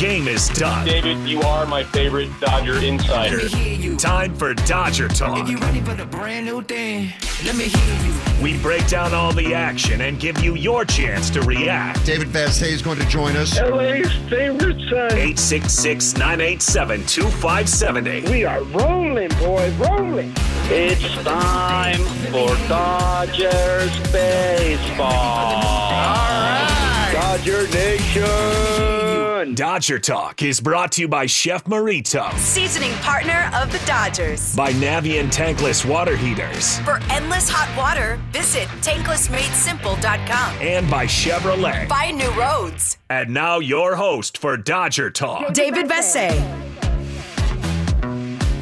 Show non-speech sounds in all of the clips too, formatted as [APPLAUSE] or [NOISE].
game is done. David, you are my favorite Dodger insider. Time for Dodger Talk. If you ready for the brand new thing, let me hear you. We break down all the action and give you your chance to react. David Vassegh is going to join us. LA's favorite son. 866 987 2570. We are rolling, boys, rolling. It's time for Dodgers baseball. All right. Dodger Nation. Dodger Talk is brought to you by Chef Merito, Seasoning partner of the Dodgers. by Navien Tankless Water Heaters, For endless hot water, visit tanklessmadesimple.com. and by Chevrolet. Find new roads. And now your host for Dodger Talk. David Vassegh.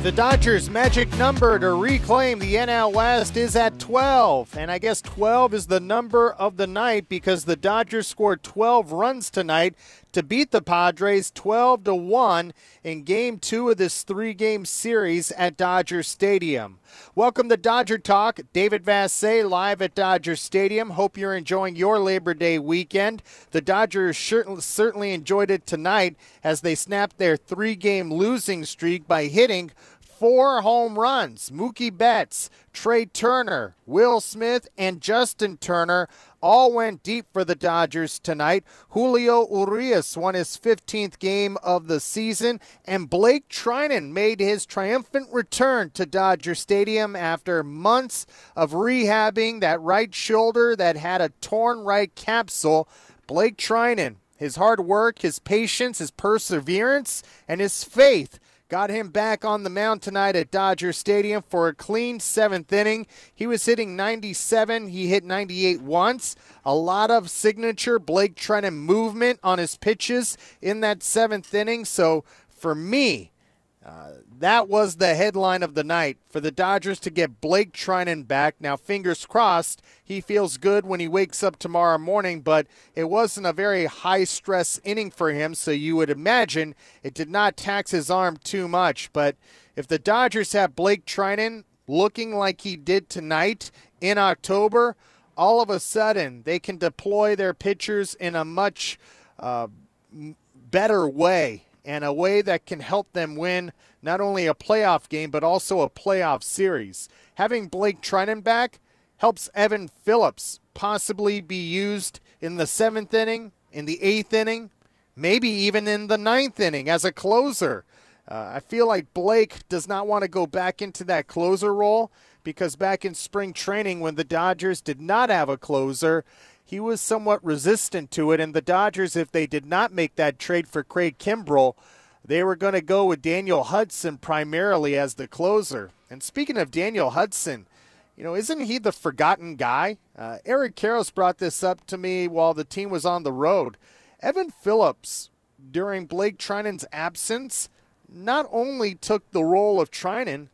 The Dodgers' magic number to reclaim the NL West is at 12. And I guess 12 is the number of the night because the Dodgers scored 12 runs tonight to beat the Padres 12 to 1 in game 2 of this 3-game series at Dodger Stadium. Welcome to Dodger Talk. David Vassegh live at Dodger Stadium. Hope you're enjoying your Labor Day weekend. The Dodgers certainly enjoyed it tonight as they snapped their 3-game losing streak by hitting four home runs. Mookie Betts, Trea Turner, Will Smith, and Justin Turner all went deep for the Dodgers tonight. Julio Urias won his 15th game of the season, and Blake Treinen made his triumphant return to Dodger Stadium after months of rehabbing that right shoulder that had a torn right capsule. Blake Treinen, his hard work, his patience, his perseverance, and his faith got him back on the mound tonight at Dodger Stadium for a clean seventh inning. He was hitting 97. He hit 98 once. A lot of signature Blake Treinen movement on his pitches in that seventh inning. So for me, that was the headline of the night for the Dodgers to get Blake Treinen back. Now, fingers crossed, he feels good when he wakes up tomorrow morning, but it wasn't a very high stress inning for him, so you would imagine it did not tax his arm too much. But if the Dodgers have Blake Treinen looking like he did tonight in October, all of a sudden they can deploy their pitchers in a much uh, better way and a way that can help them win not only a playoff game but also a playoff series. Having Blake Treinen back helps Evan Phillips possibly be used in the seventh inning, in the eighth inning, maybe even in the ninth inning as a closer. Uh, I feel like Blake does not want to go back into that closer role because back in spring training, when the Dodgers did not have a closer, he was somewhat resistant to it. And the Dodgers, if they did not make that trade for Craig Kimbrel, they were going to go with Daniel Hudson primarily as the closer. And speaking of Daniel Hudson, you know, isn't he the forgotten guy? Uh, Eric Karros brought this up to me while the team was on the road. Evan Phillips, during Blake Treinen's absence, not only took the role of Treinen,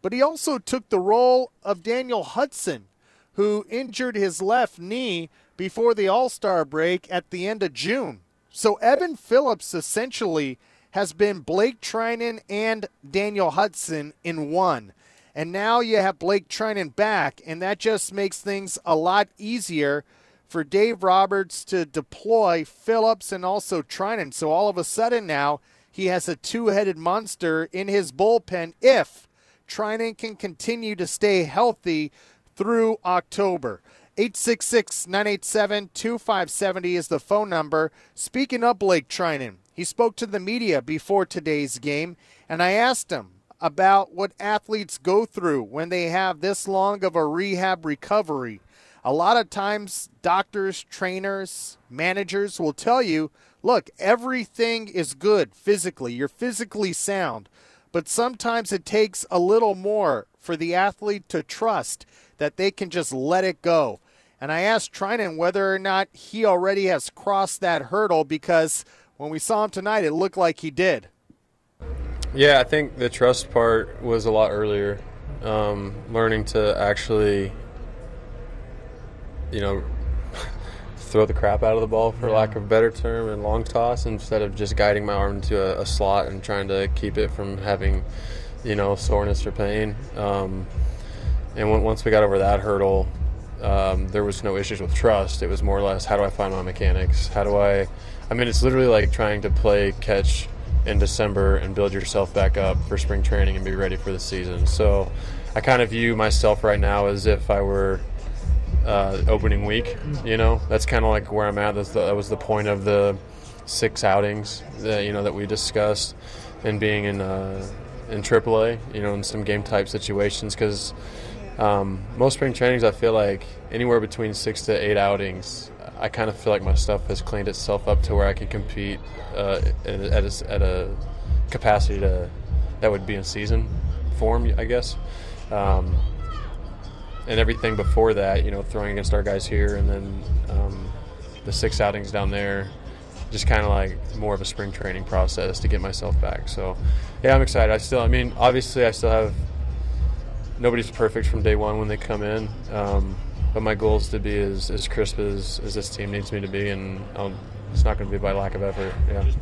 but he also took the role of Daniel Hudson, who injured his left knee before the All Star break at the end of June. So Evan Phillips essentially has been Blake Treinen and Daniel Hudson in one. And now you have Blake Treinen back, and that just makes things a lot easier for Dave Roberts to deploy Phillips and also Treinen. So all of a sudden now he has a two headed monster in his bullpen if Treinen can continue to stay healthy through October. 866 987 2570 is the phone number. Speaking of Blake Treinen, he spoke to the media before today's game, and I asked him about what athletes go through when they have this long of a rehab recovery. A lot of times, doctors, trainers, managers will tell you look, everything is good physically, you're physically sound, but sometimes it takes a little more for the athlete to trust that they can just let it go. And I asked Treinen whether or not he already has crossed that hurdle because when we saw him tonight, it looked like he did. Yeah, I think the trust part was a lot earlier. Um, learning to actually, you know, [LAUGHS] throw the crap out of the ball, for lack of a better term, and long toss instead of just guiding my arm into a, a slot and trying to keep it from having, you know, soreness or pain. Um, and once we got over that hurdle, um, there was no issues with trust. It was more or less how do I find my mechanics? How do I? I mean, it's literally like trying to play catch in December and build yourself back up for spring training and be ready for the season. So I kind of view myself right now as if I were uh, opening week. You know, that's kind of like where I'm at. The, that was the point of the six outings that you know that we discussed, and being in uh, in AAA. You know, in some game type situations because. Um, most spring trainings, I feel like anywhere between six to eight outings, I kind of feel like my stuff has cleaned itself up to where I can compete uh, at, a, at a capacity to that would be in season form, I guess. Um, and everything before that, you know, throwing against our guys here, and then um, the six outings down there, just kind of like more of a spring training process to get myself back. So, yeah, I'm excited. I still, I mean, obviously, I still have nobody's perfect from day one when they come in. Um, but my goal is to be as, as crisp as, as this team needs me to be, and I'll, it's not going to be by lack of effort. Yeah. [LAUGHS]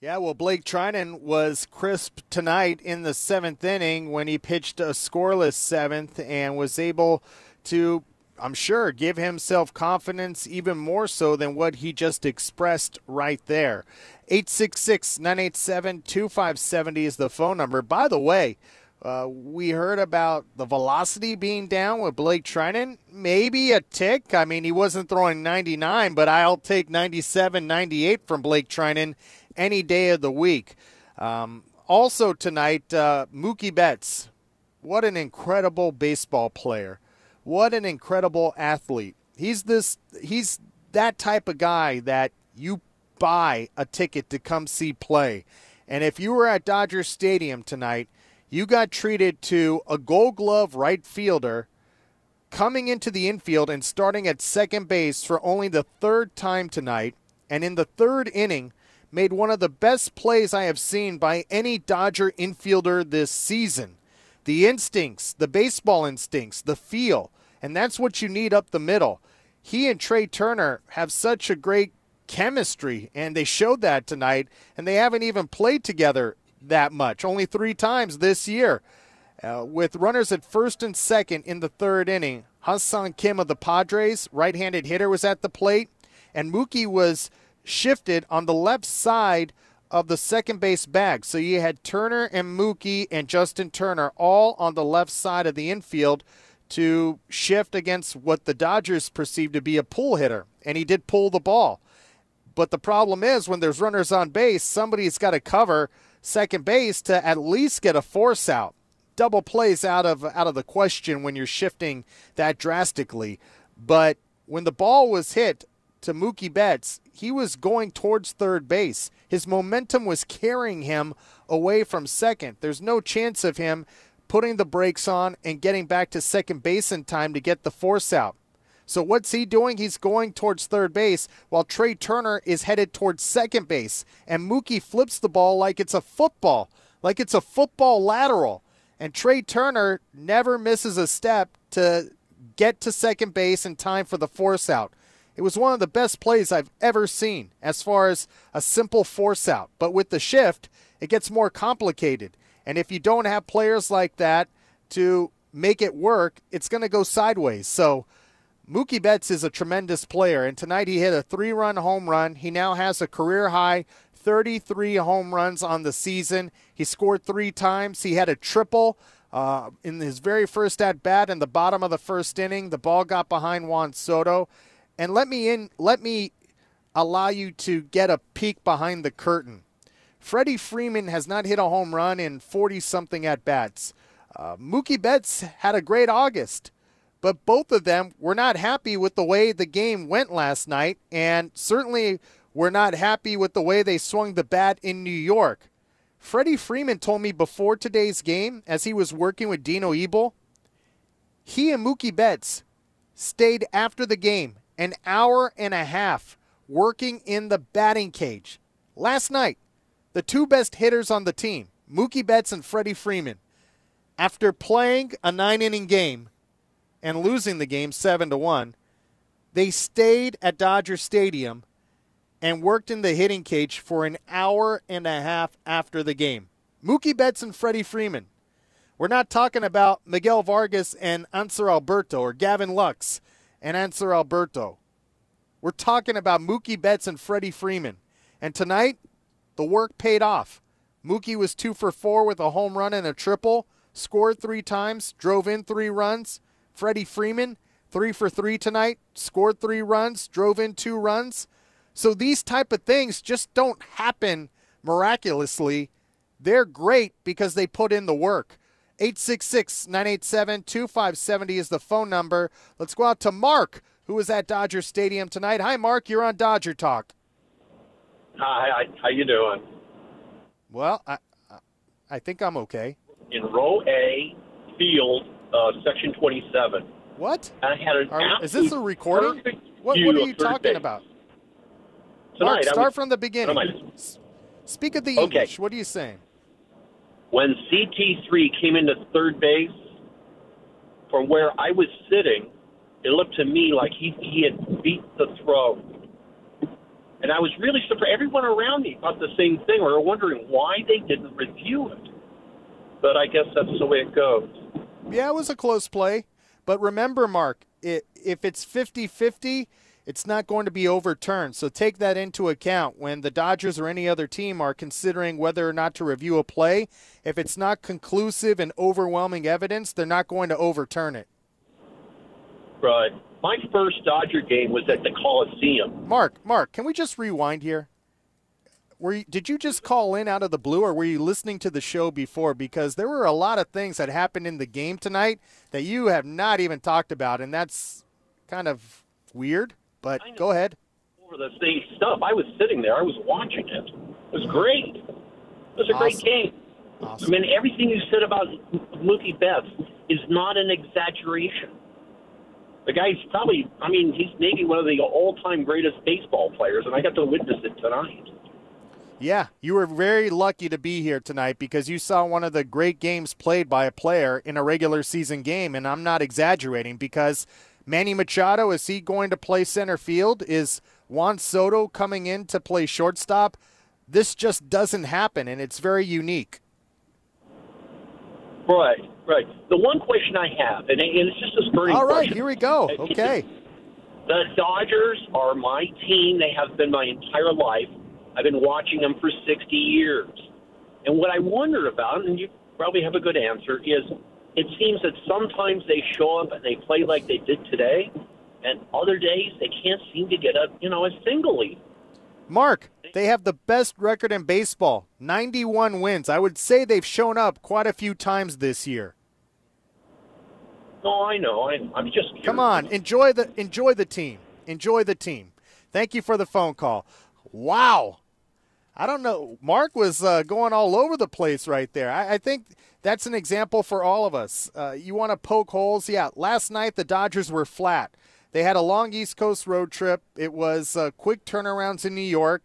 Yeah, well, Blake Treinen was crisp tonight in the seventh inning when he pitched a scoreless seventh and was able to, I'm sure, give himself confidence even more so than what he just expressed right there. 866 987 2570 is the phone number. By the way, uh, we heard about the velocity being down with Blake Treinen. Maybe a tick. I mean, he wasn't throwing 99, but I'll take 97, 98 from Blake Treinen any day of the week. Um, also tonight, uh, Mookie Betts. What an incredible baseball player. What an incredible athlete. He's this. He's that type of guy that you buy a ticket to come see play. And if you were at Dodger Stadium tonight, you got treated to a gold glove right fielder coming into the infield and starting at second base for only the third time tonight. And in the third inning, made one of the best plays I have seen by any Dodger infielder this season. The instincts, the baseball instincts, the feel, and that's what you need up the middle. He and Trea Turner have such a great chemistry, and they showed that tonight, and they haven't even played together that much, only three times this year. Uh, with runners at first and second in the third inning, Ha-Seong Kim of the Padres, right handed hitter, was at the plate, and Mookie was shifted on the left side of the second base bag. So you had Turner and Mookie and Justin Turner all on the left side of the infield to shift against what the Dodgers perceived to be a pull hitter. And he did pull the ball. But the problem is when there's runners on base, somebody's got to cover second base to at least get a force out. Double plays out of out of the question when you're shifting that drastically. But when the ball was hit to Mookie Betts, he was going towards third base. His momentum was carrying him away from second. There's no chance of him putting the brakes on and getting back to second base in time to get the force out. So what's he doing? He's going towards third base while Trea Turner is headed towards second base. And Mookie flips the ball like it's a football, like it's a football lateral. And Trea Turner never misses a step to get to second base in time for the force out. It was one of the best plays I've ever seen as far as a simple force out. But with the shift, it gets more complicated. And if you don't have players like that to make it work, it's going to go sideways. So Mookie Betts is a tremendous player, and tonight he hit a three run home run. He now has a career high 33 home runs on the season. He scored three times. He had a triple uh, in his very first at bat in the bottom of the first inning. The ball got behind Juan Soto. And let me in let me allow you to get a peek behind the curtain. Freddie Freeman has not hit a home run in 40 something at bats. Uh, Mookie Betts had a great August but both of them were not happy with the way the game went last night, and certainly were not happy with the way they swung the bat in New York. Freddie Freeman told me before today's game, as he was working with Dino Ebel, he and Mookie Betts stayed after the game an hour and a half working in the batting cage. Last night, the two best hitters on the team, Mookie Betts and Freddie Freeman, after playing a nine inning game, and losing the game 7 to 1, they stayed at Dodger Stadium and worked in the hitting cage for an hour and a half after the game. Mookie Betts and Freddie Freeman. We're not talking about Miguel Vargas and Hanser Alberto or Gavin Lux. and Hanser Alberto. We're talking about Mookie Betts and Freddie Freeman. And tonight, the work paid off. Mookie was two for four with a home run and a triple, scored three times, drove in three runs. Freddie Freeman, three for three tonight, scored three runs, drove in two runs. So these type of things just don't happen miraculously. They're great because they put in the work. 866 987 2570 is the phone number. Let's go out to Mark, who is at Dodger Stadium tonight. Hi, Mark. You're on Dodger Talk. Hi, how you doing? Well, I, I think I'm okay. In row A, field, uh, section 27. What? I had an Are, is this a recording? What, what are you talking about? Tonight, Mark, start was- from the beginning. What am I- S- Speak of the Okay. English. What are you saying? When CT3 came into third base, from where I was sitting, it looked to me like he, he had beat the throw. And I was really surprised. Everyone around me thought the same thing. We were wondering why they didn't review it. But I guess that's the way it goes. Yeah, it was a close play. But remember, Mark, i if it's 50 50, it's not going to be overturned. So take that into account when the Dodgers or any other team are considering whether or not to review a play. If it's not conclusive and overwhelming evidence, they're not going to overturn it. Right. My first Dodger game was at the Coliseum. Mark, Mark, can we just rewind here? Were you, did you just call in out of the blue, or were you listening to the show before? Because there were a lot of things that happened in the game tonight that you have not even talked about, and that's kind of weird. But go ahead. Over the same stuff. I was sitting there. I was watching it. It was great. It was a great game. Awesome. I mean, everything you said about Mookie Betts is not an exaggeration. The guy's probably, I mean, he's maybe one of the all-time greatest baseball players, and I got to witness it tonight. Yeah, you were very lucky to be here tonight because you saw one of the great games played by a player in a regular season game, and I'm not exaggerating because Manny Machado is he going to play center field? Is Juan Soto coming in to play shortstop? This just doesn't happen, and it's very unique. Right, right. The one question I have, and, it's just a burning All right, question. here we go. Okay. The Dodgers are my team. They have been my entire life. I've been watching them for 60 years. And what I wonder about, and you probably have a good answer, is it seems that sometimes they show up and they play like they did today, and other days they can't seem to get a you know a single lead. Mark, they have the best record in baseball 91 wins. I would say they've shown up quite a few times this year. No, I know. I, I'm just curious. Come on, enjoy the enjoy the team. Enjoy the team. Thank you for the phone call. Wow. I don't know. Mark was uh, going all over the place right there. I, I think that's an example for all of us. Uh, you want to poke holes? Yeah. Last night the Dodgers were flat. They had a long East Coast road trip. It was uh, quick turnarounds in New York.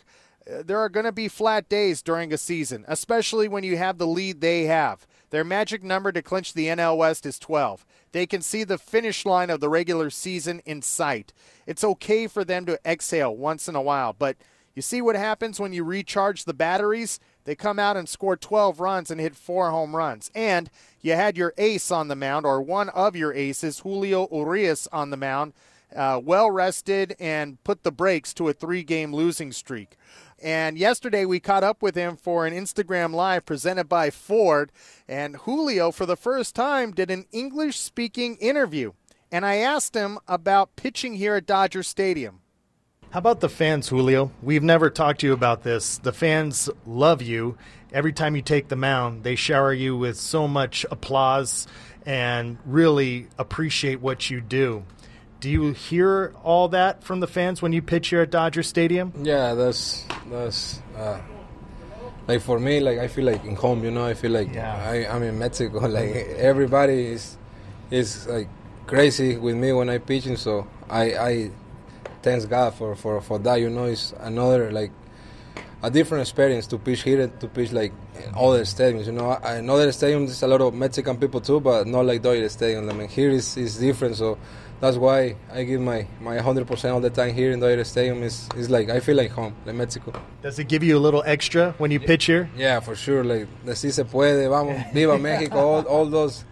Uh, there are going to be flat days during a season, especially when you have the lead they have. Their magic number to clinch the NL West is 12. They can see the finish line of the regular season in sight. It's okay for them to exhale once in a while, but you see what happens when you recharge the batteries? They come out and score 12 runs and hit four home runs. And you had your ace on the mound, or one of your aces, Julio Urias, on the mound, uh, well rested and put the brakes to a three game losing streak. And yesterday we caught up with him for an Instagram Live presented by Ford. And Julio, for the first time, did an English speaking interview. And I asked him about pitching here at Dodger Stadium. How about the fans, Julio? We've never talked to you about this. The fans love you. Every time you take the mound, they shower you with so much applause and really appreciate what you do. Do you hear all that from the fans when you pitch here at Dodger Stadium? Yeah, that's that's uh, like for me. Like I feel like in home. You know, I feel like I, I'm in Mexico. [LAUGHS] Like everybody is is like crazy with me when I pitching. So I I thanks God for for for that. You know, it's another like a different experience to pitch here and to pitch like in other stadiums. You know, I, in other stadiums there's a lot of Mexican people too, but not like Dodger Stadium. I mean, here is is different. So that's why I give my my 100% all the time here in Dodger Stadium. Is is like I feel like home, like Mexico. Does it give you a little extra when you pitch here? Yeah, for sure. Like the si se puede, vamos, viva Mexico. All, all those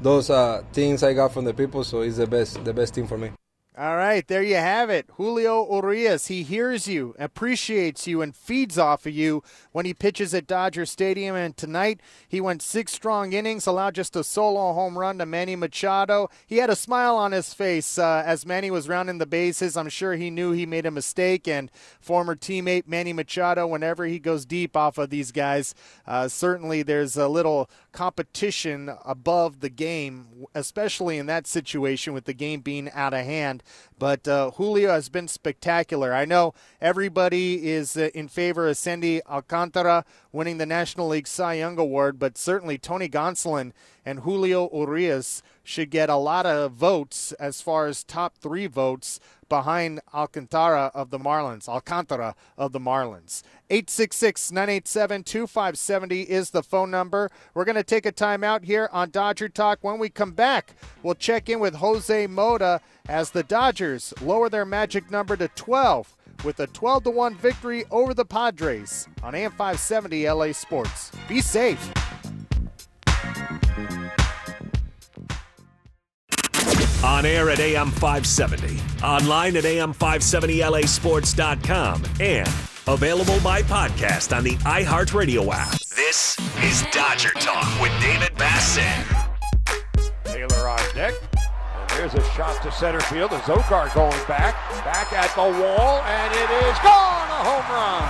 those uh, things I got from the people. So it's the best the best thing for me. All right, there you have it. Julio Urias, he hears you, appreciates you, and feeds off of you when he pitches at Dodger Stadium. And tonight, he went six strong innings, allowed just a solo home run to Manny Machado. He had a smile on his face uh, as Manny was rounding the bases. I'm sure he knew he made a mistake. And former teammate Manny Machado, whenever he goes deep off of these guys, uh, certainly there's a little competition above the game, especially in that situation with the game being out of hand. But uh, Julio has been spectacular. I know everybody is uh, in favor of Sandy Alcantara winning the National League Cy Young Award, but certainly Tony Gonsolin and Julio Urias should get a lot of votes as far as top three votes behind Alcantara of the Marlins. Alcantara of the Marlins. 866 987 2570 is the phone number. We're going to take a timeout here on Dodger Talk. When we come back, we'll check in with Jose Mota as the Dodgers lower their magic number to 12 with a 12 1 victory over the Padres on AM 570 LA Sports. Be safe. On air at AM 570, online at AM570LASports.com, and available by podcast on the iHeartRadio app. This is Dodger Talk with David Bassett. There's a shot to center field. And Zokar going back. Back at the wall. And it is gone. A home run.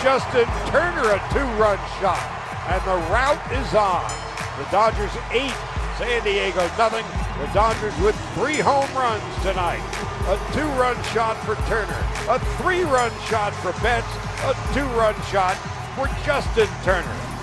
Justin Turner, a two run shot. And the route is on. The Dodgers eight San Diego nothing. The Dodgers with three home runs tonight. A two-run shot for Turner, a three-run shot for Betts, a two-run shot for Justin Turner.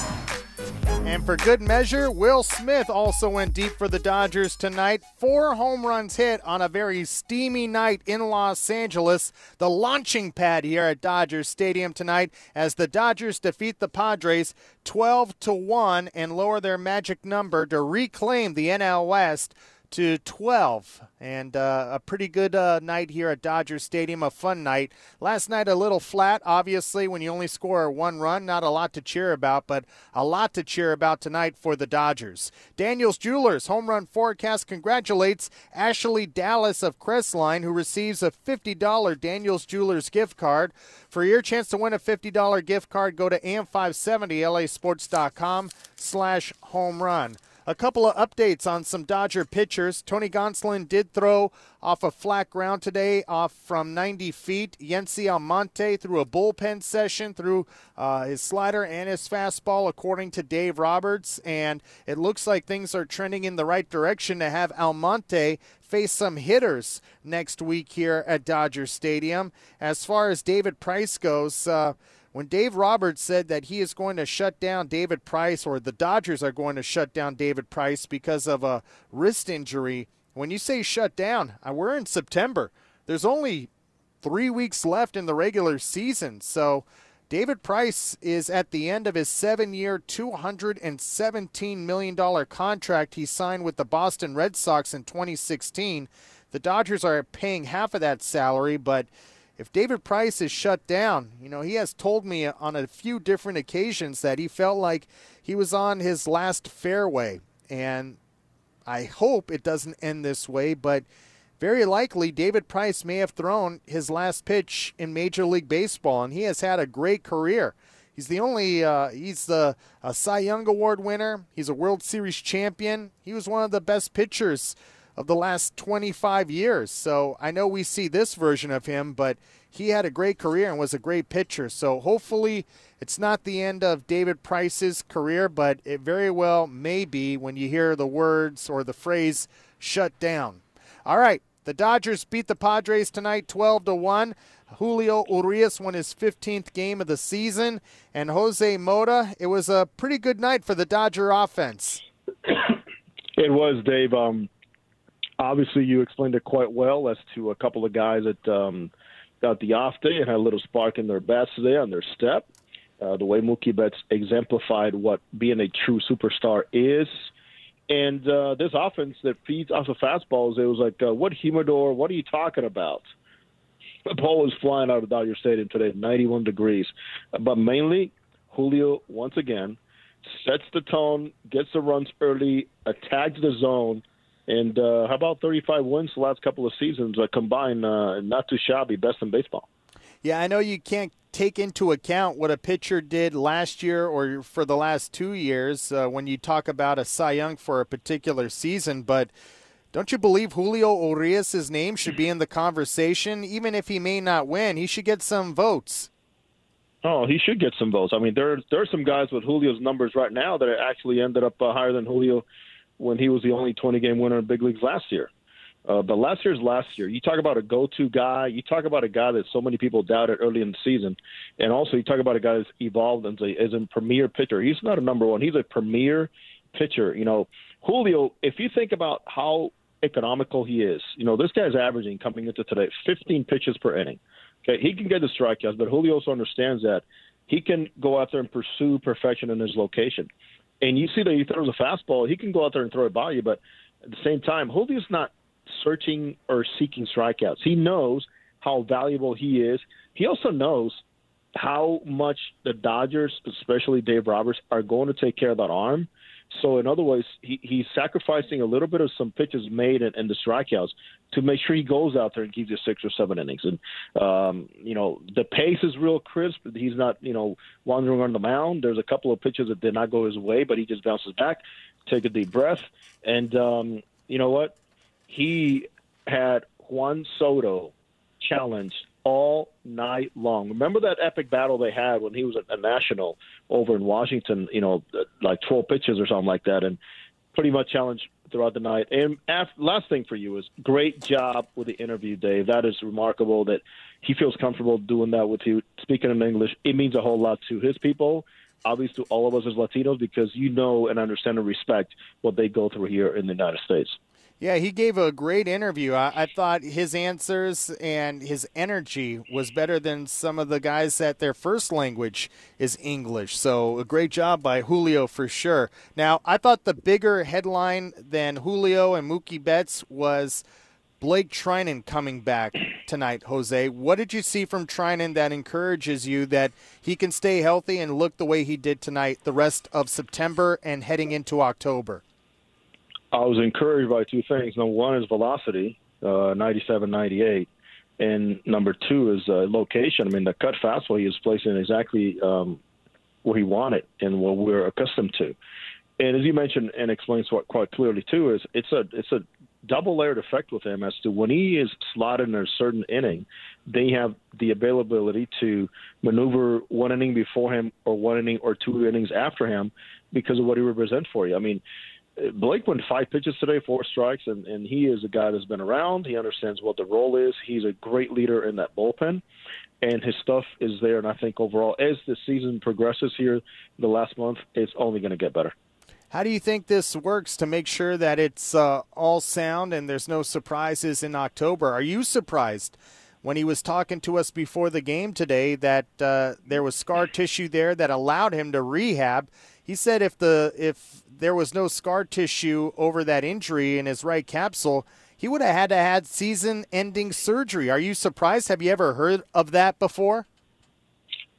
And for good measure, Will Smith also went deep for the Dodgers tonight. Four home runs hit on a very steamy night in Los Angeles. The launching pad here at Dodgers Stadium tonight as the Dodgers defeat the Padres 12 to 1 and lower their magic number to reclaim the NL West to 12. And uh, a pretty good uh, night here at Dodger Stadium, a fun night. Last night, a little flat, obviously, when you only score one run. Not a lot to cheer about, but a lot to cheer about tonight for the Dodgers. Daniels Jewelers Home Run Forecast congratulates Ashley Dallas of Crestline, who receives a $50 Daniels Jewelers gift card. For your chance to win a $50 gift card, go to am570lasports.com slash home run. A couple of updates on some Dodger pitchers. Tony Gonsolin did throw off a flat ground today, off from 90 feet. Yency Almonte threw a bullpen session through his slider and his fastball, according to Dave Roberts. And it looks like things are trending in the right direction to have Almonte face some hitters next week here at Dodger Stadium. As far as David Price goes, uh, when Dave Roberts said that he is going to shut down David Price or the Dodgers are going to shut down David Price because of a wrist injury, when you say shut down, uh, we're in September. There's only three weeks left in the regular season. So David Price is at the end of his seven year, $217 million contract he signed with the Boston Red Sox in 2016. The Dodgers are paying half of that salary, but if David Price is shut down, you know, he has told me on a few different occasions that he felt like he was on his last fairway. And I hope it doesn't end this way, but very likely David Price may have thrown his last pitch in Major League Baseball, and he has had a great career. He's the only, uh, he's the a Cy Young Award winner. He's a World Series champion. He was one of the best pitchers of the last 25 years. So I know we see this version of him, but he had a great career and was a great pitcher. So hopefully it's not the end of David Price's career, but it very well may be when you hear the words or the phrase shut down. All right, the Dodgers beat the Padres tonight 12 to 1. Julio Urias won his 15th game of the season and Jose Mota, it was a pretty good night for the Dodger offense. [COUGHS] It was, Dave. Um, obviously you explained it quite well as to a couple of guys that um, got the off day and had a little spark in their bats today on their step. Uh, the way Mookie Betts exemplified what being a true superstar is. And uh, this offense that feeds off of fastballs, it was like, uh, what humidor? What are you talking about? The ball was flying out of Dodger Stadium today, 91 degrees. But mainly, Julio, once again, sets the tone, gets the runs early, attacks the zone, And uh, how about 35 wins the last couple of seasons uh, combined? Uh, not too shabby, best in baseball. Yeah, I know you can't take into account what a pitcher did last year or for the last two years uh, when you talk about a Cy Young for a particular season, but don't you believe Julio Urias' name should be in the conversation? Even if he may not win, he should get some votes. Oh, he should get some votes. I mean, there there are some guys with Julio's numbers right now that actually ended up uh, higher than Julio when he was the only 20 game winner in big leagues last year. Uh, but last year's last year. You talk about a go-to guy. You talk about a guy that so many people doubted early in the season, and also you talk about a guy that's evolved as a, as a premier pitcher. He's not a number one. He's a premier pitcher. You know, Julio. If you think about how economical he is, you know, this guy's averaging coming into today 15 pitches per inning. Okay, he can get the strikeouts, but Julio also understands that he can go out there and pursue perfection in his location. And you see that he throws a fastball, he can go out there and throw it by you, but at the same time, Julio's not searching or seeking strikeouts. He knows how valuable he is. He also knows how much the Dodgers, especially Dave Roberts, are going to take care of that arm. So, in other words, he, he's sacrificing a little bit of some pitches made and, the strikeouts to make sure he goes out there and gives you six or seven innings. And, um, you know, the pace is real crisp. He's not, you know, wandering on the mound. There's a couple of pitches that did not go his way, but he just bounces back, take a deep breath. And, um, you know what? He had Juan Soto challenged all night long. Remember that epic battle they had when he was a national over in Washington, you know, uh, like 12 pitches or something like that, and pretty much challenged throughout the night. And after, last thing for you is great job with the interview, Dave. That is remarkable that he feels comfortable doing that with you, speaking in English. It means a whole lot to his people, obviously to all of us as Latinos, because you know and understand and respect what they go through here in the United States. Yeah, he gave a great interview. I, I, thought his answers and his energy was better than some of the guys that their first language is English. So, a great job by Julio for sure. Now, I thought the bigger headline than Julio and Mookie Betts was Blake Treinen coming back tonight, Jose. What did you see from Treinen that encourages you that he can stay healthy and look the way he did tonight the rest of September and heading into October? I was encouraged by two things. Number one is velocity, uh, 97, 98. And number two is uh, location. I mean, the cut fastball he was placing exactly um, where he wanted and what we're accustomed to. And as you mentioned and explained quite clearly too, is it's a it's a double layered effect with him as to when he is slotted in a certain inning, they have the availability to maneuver one inning before him or one inning or two innings after him because of what he represents for you. I mean, Blake went five pitches today, four strikes, and, and he is a guy that's been around. He understands what the role is. He's a great leader in that bullpen, and his stuff is there. And I think overall, as the season progresses here, the last month, it's only going to get better. How do you think this works to make sure that it's uh, all sound and there's no surprises in October? Are you surprised when he was talking to us before the game today that uh, there was scar tissue there that allowed him to rehab? He said if the if there was no scar tissue over that injury in his right capsule, he would have had to had season-ending surgery. Are you surprised? Have you ever heard of that before?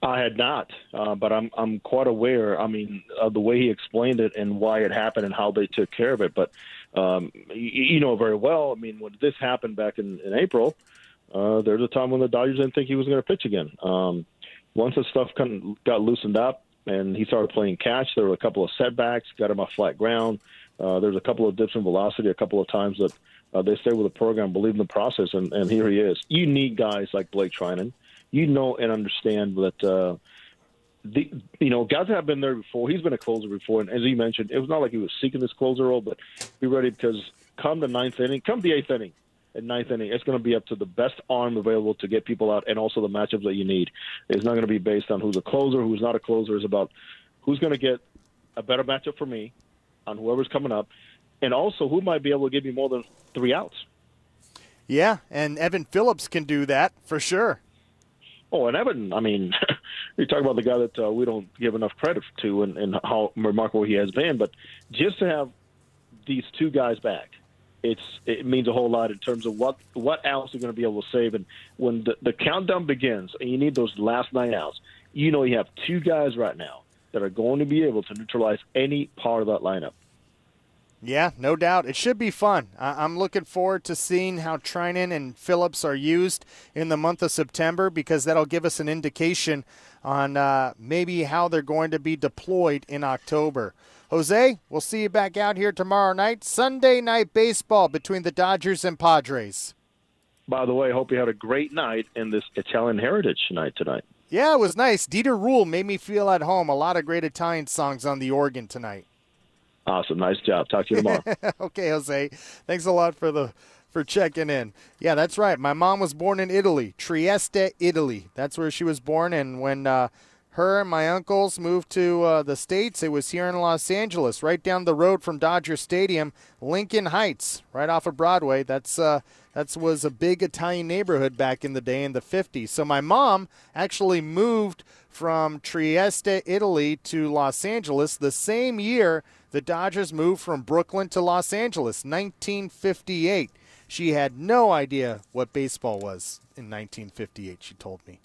I had not, uh, but I'm I'm quite aware. I mean, of the way he explained it and why it happened and how they took care of it. But um, you, you know very well. I mean, when this happened back in, in April, uh, there was a time when the Dodgers didn't think he was going to pitch again. Um, once the stuff kind of got loosened up, and he started playing catch. There were a couple of setbacks, got him off flat ground. Uh, there's a couple of dips in velocity, a couple of times that uh, they stayed with the program, believed in the process, and, and here he is. You need guys like Blake Treinen. You know and understand that uh, the you know guys have been there before. He's been a closer before, and as he mentioned, it was not like he was seeking this closer role, but be ready because come the ninth inning, come the eighth inning, at ninth inning, it's going to be up to the best arm available to get people out, and also the matchups that you need. It's not going to be based on who's a closer, who's not a closer. It's about who's going to get a better matchup for me on whoever's coming up, and also who might be able to give me more than three outs. Yeah, and Evan Phillips can do that for sure. Oh, and Evan, I mean, [LAUGHS] you talk about the guy that uh, we don't give enough credit to and, and how remarkable he has been, but just to have these two guys back it's it means a whole lot in terms of what what outs you're going to be able to save. And when the, the countdown begins, and you need those last nine outs, you know you have two guys right now that are going to be able to neutralize any part of that lineup. Yeah, no doubt. It should be fun. I- am looking forward to seeing how Treinen and Phillips are used in the month of September because that'll give us an indication on uh, maybe how they're going to be deployed in October. Jose, we'll see you back out here tomorrow night. Sunday night baseball between the Dodgers and Padres. By the way, hope you had a great night in this Italian Heritage night tonight. Yeah, it was nice. Dieter Ruehle made me feel at home. A lot of great Italian songs on the organ tonight. Awesome. Nice job. Talk to you tomorrow. [LAUGHS] okay, Jose. Thanks a lot for the for checking in. Yeah, that's right. My mom was born in Italy, Trieste, Italy. That's where she was born. And when uh, her and my uncles moved to uh, the States, it was here in Los Angeles, right down the road from Dodger Stadium, Lincoln Heights, right off of Broadway. That's uh, that was a big Italian neighborhood back in the day in the 50s. So my mom actually moved from Trieste, Italy to Los Angeles the same year the Dodgers moved from Brooklyn to Los Angeles, 1958. She had no idea what baseball was in 1958, she told me.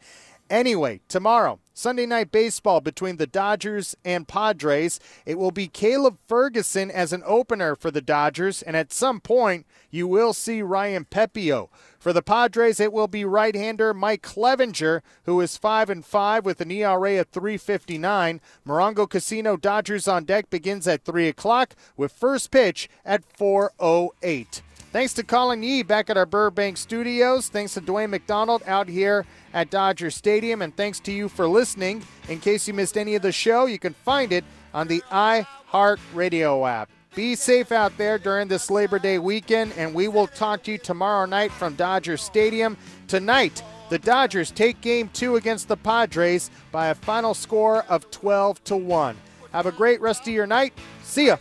Anyway, tomorrow, Sunday night baseball between the Dodgers and Padres. It will be Caleb Ferguson as an opener for the Dodgers, and at some point, you will see Ryan Pepiot. For the Padres, it will be right-hander Mike Clevinger, who is 5 and 5 with an ERA of 359. Morongo Casino Dodgers on deck begins at 3 o'clock with first pitch at 408. Thanks to Colin Yee back at our Burbank studios. Thanks to Dwayne McDonald out here at Dodger Stadium. And thanks to you for listening. In case you missed any of the show, you can find it on the iHeart Radio app. Be safe out there during this Labor Day weekend, and we will talk to you tomorrow night from Dodger Stadium. Tonight, the Dodgers take game two against the Padres by a final score of 12 to 1. Have a great rest of your night. See ya.